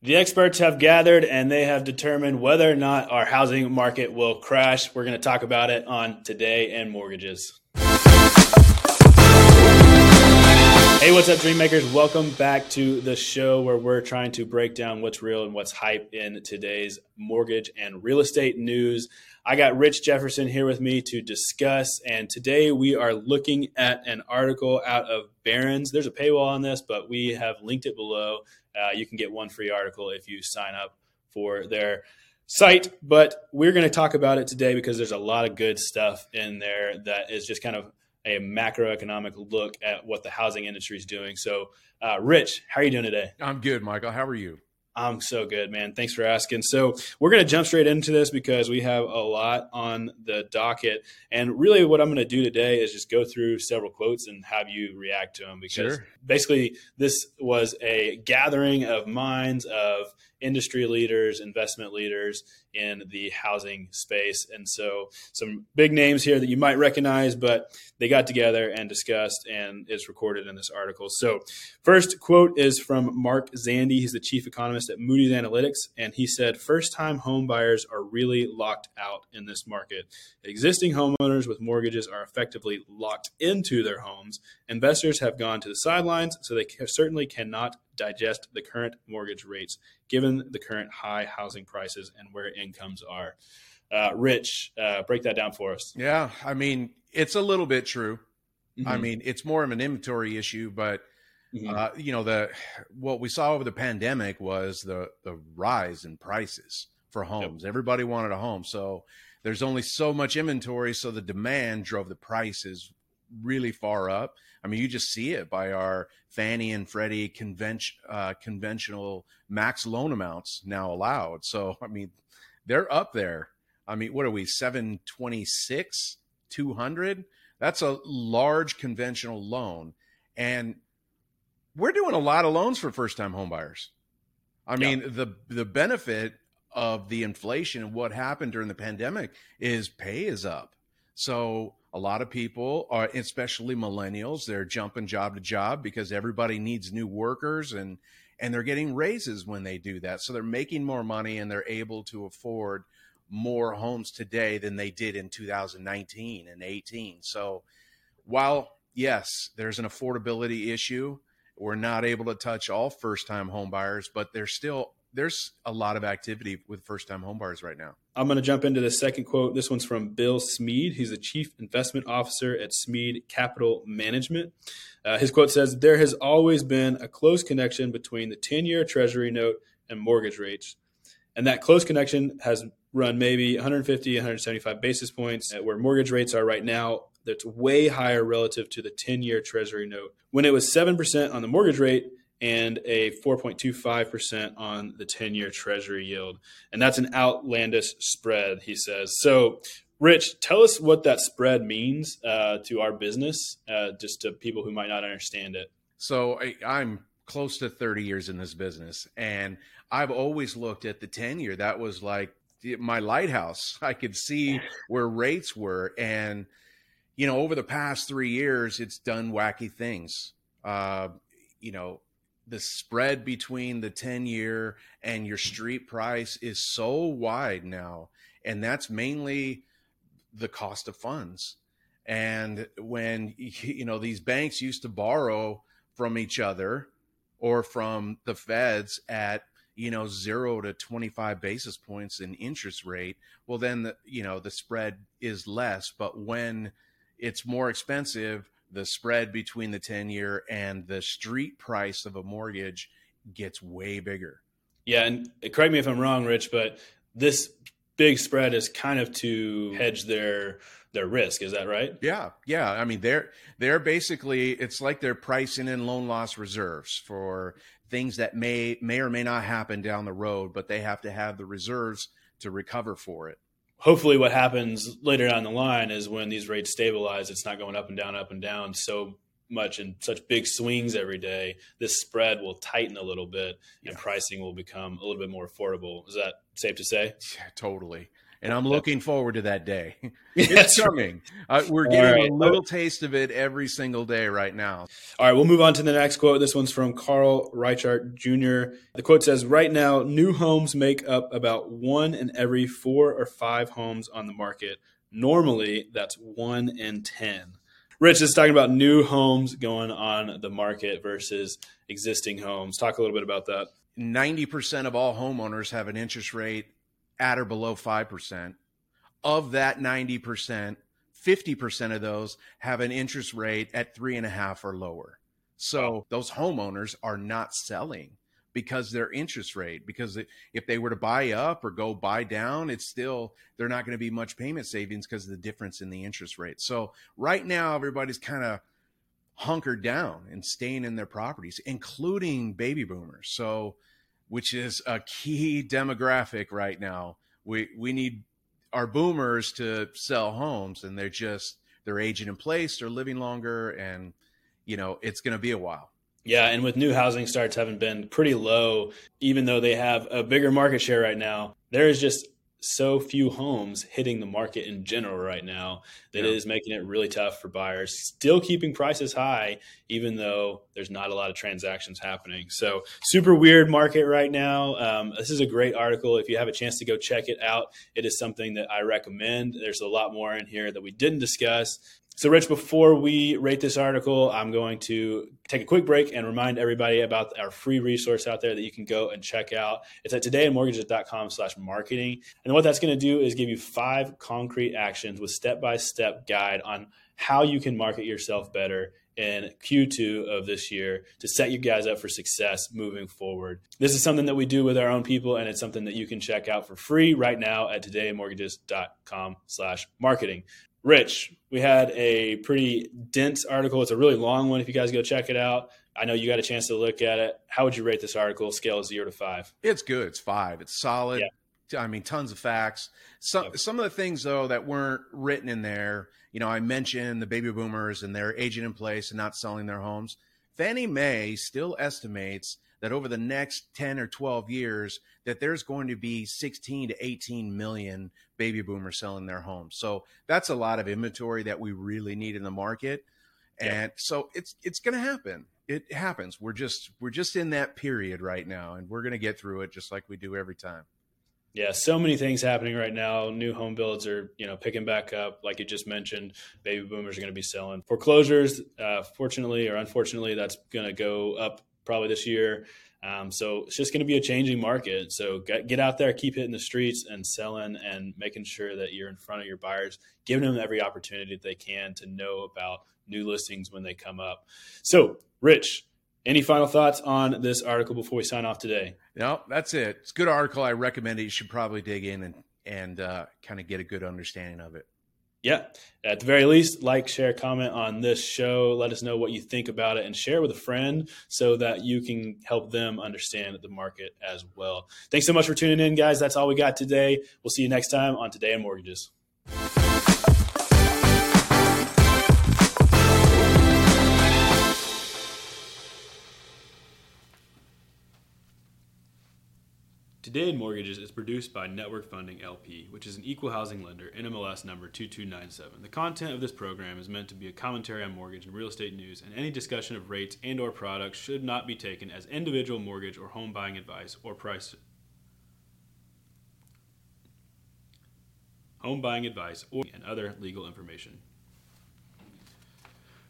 The experts have gathered and they have determined whether or not our housing market will crash. We're going to talk about it on Today in Mortgages. Hey, what's up, Dreammakers? Welcome back to the show where we're trying to break down what's real and what's hype in today's mortgage and real estate news. I got Rich Jefferson here with me to discuss, and today we are looking at an article out of Barron's. There's a paywall on this, but we have linked it below uh, you can get one free article if you sign up for their site. But we're going to talk about it today because there's a lot of good stuff in there that is just kind of a macroeconomic look at what the housing industry is doing. So, uh, Rich, how are you doing today? I'm good, Michael. How are you? I'm so good, man. Thanks for asking. So, we're going to jump straight into this because we have a lot on the docket. And really, what I'm going to do today is just go through several quotes and have you react to them because sure. basically, this was a gathering of minds of industry leaders, investment leaders in the housing space. And so, some big names here that you might recognize, but they got together and discussed, and it's recorded in this article. So, first quote is from Mark Zandi. He's the chief economist at Moody's Analytics, and he said, First time home buyers are really locked out in this market. Existing homeowners with mortgages are effectively locked into their homes. Investors have gone to the sidelines, so they certainly cannot digest the current mortgage rates given the current high housing prices and where incomes are. Uh, Rich, uh, break that down for us. Yeah, I mean, it's a little bit true. Mm-hmm. I mean, it's more of an inventory issue, but mm-hmm. uh, you know, the what we saw over the pandemic was the the rise in prices for homes. Yep. Everybody wanted a home, so there's only so much inventory, so the demand drove the prices really far up. I mean, you just see it by our Fannie and Freddie convention, uh, conventional max loan amounts now allowed. So, I mean, they're up there. I mean, what are we, 726, 200? That's a large conventional loan. And we're doing a lot of loans for first time homebuyers. I mean, the the benefit of the inflation and what happened during the pandemic is pay is up. So a lot of people are especially millennials they're jumping job to job because everybody needs new workers and and they're getting raises when they do that. So they're making more money and they're able to afford more homes today than they did in 2019 and 18 so while yes there's an affordability issue we're not able to touch all first time home buyers but there's still there's a lot of activity with first time homebuyers right now. I'm going to jump into the second quote. This one's from Bill Smead. He's the chief investment officer at Smead Capital Management. Uh, his quote says, There has always been a close connection between the 10 year treasury note and mortgage rates. And that close connection has run maybe 150, 175 basis points, where mortgage rates are right now. That's way higher relative to the 10 year treasury note. When it was 7% on the mortgage rate, and a 4.25% on the 10 year treasury yield. And that's an outlandish spread, he says. So, Rich, tell us what that spread means uh, to our business, uh, just to people who might not understand it. So, I, I'm close to 30 years in this business, and I've always looked at the 10 year. That was like my lighthouse. I could see where rates were. And, you know, over the past three years, it's done wacky things. Uh, you know, the spread between the 10 year and your street price is so wide now and that's mainly the cost of funds. And when you know these banks used to borrow from each other or from the feds at you know 0 to 25 basis points in interest rate well then the, you know the spread is less. But when it's more expensive the spread between the 10 year and the street price of a mortgage gets way bigger. Yeah, and correct me if I'm wrong, Rich, but this big spread is kind of to hedge their their risk. Is that right? Yeah, yeah. I mean, they're they're basically it's like they're pricing in loan loss reserves for things that may may or may not happen down the road, but they have to have the reserves to recover for it hopefully what happens later down the line is when these rates stabilize it's not going up and down up and down so much and such big swings every day this spread will tighten a little bit and pricing will become a little bit more affordable. Is that safe to say? Yeah, totally and I'm looking forward to that day. it's coming. Uh, we're getting right. a little taste of it every single day right now. All right, we'll move on to the next quote. This one's from Carl Reichardt Jr. The quote says, "Right now, new homes make up about one in every four or five homes on the market. Normally, that's one in ten. Rich is talking about new homes going on the market versus existing homes. Talk a little bit about that. 90% of all homeowners have an interest rate at or below 5%. Of that 90%, 50% of those have an interest rate at three and a half or lower. So those homeowners are not selling because their interest rate, because if they were to buy up or go buy down, it's still, they're not going to be much payment savings because of the difference in the interest rate. So right now, everybody's kind of hunkered down and staying in their properties, including baby boomers. So, which is a key demographic right now. We we need our boomers to sell homes, and they're just they're aging in place, they're living longer, and you know it's going to be a while. Yeah, and with new housing starts having been pretty low, even though they have a bigger market share right now, there is just so few homes hitting the market in general right now that yeah. it is making it really tough for buyers. Still keeping prices high, even though there's not a lot of transactions happening. So, super weird market right now. Um, this is a great article. If you have a chance to go check it out, it is something that I recommend. There's a lot more in here that we didn't discuss. So, Rich, before we rate this article, I'm going to take a quick break and remind everybody about our free resource out there that you can go and check out. It's at todayinmortgages.com slash marketing. And what that's going to do is give you five concrete actions with step-by-step guide on how you can market yourself better in Q2 of this year to set you guys up for success moving forward. This is something that we do with our own people, and it's something that you can check out for free right now at todayinmortgages.com slash marketing. Rich, we had a pretty dense article. It's a really long one. If you guys go check it out, I know you got a chance to look at it. How would you rate this article? Scale zero to five. It's good. It's five. It's solid. Yeah. I mean, tons of facts. Some yep. some of the things though that weren't written in there. You know, I mentioned the baby boomers and their aging in place and not selling their homes. Fannie Mae still estimates that over the next 10 or 12 years that there's going to be 16 to 18 million baby boomers selling their homes. So that's a lot of inventory that we really need in the market. And yeah. so it's it's going to happen. It happens. We're just we're just in that period right now and we're going to get through it just like we do every time. Yeah, so many things happening right now. New home builds are, you know, picking back up. Like you just mentioned, baby boomers are going to be selling. Foreclosures, uh, fortunately or unfortunately, that's going to go up probably this year. Um, so it's just going to be a changing market. So get, get out there, keep hitting the streets and selling and making sure that you're in front of your buyers, giving them every opportunity that they can to know about new listings when they come up. So, Rich, any final thoughts on this article before we sign off today? No, that's it. It's a good article. I recommend it. You should probably dig in and and uh, kind of get a good understanding of it yeah, at the very least, like, share, comment on this show. Let us know what you think about it and share with a friend so that you can help them understand the market as well. Thanks so much for tuning in, guys. That's all we got today. We'll see you next time on Today in Mortgages. Today in Mortgages is produced by Network Funding LP, which is an equal housing lender, NMLS number 2297. The content of this program is meant to be a commentary on mortgage and real estate news, and any discussion of rates and or products should not be taken as individual mortgage or home buying advice or price home buying advice or and other legal information.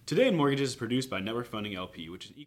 Today in Mortgages is produced by Network Funding LP, which is equal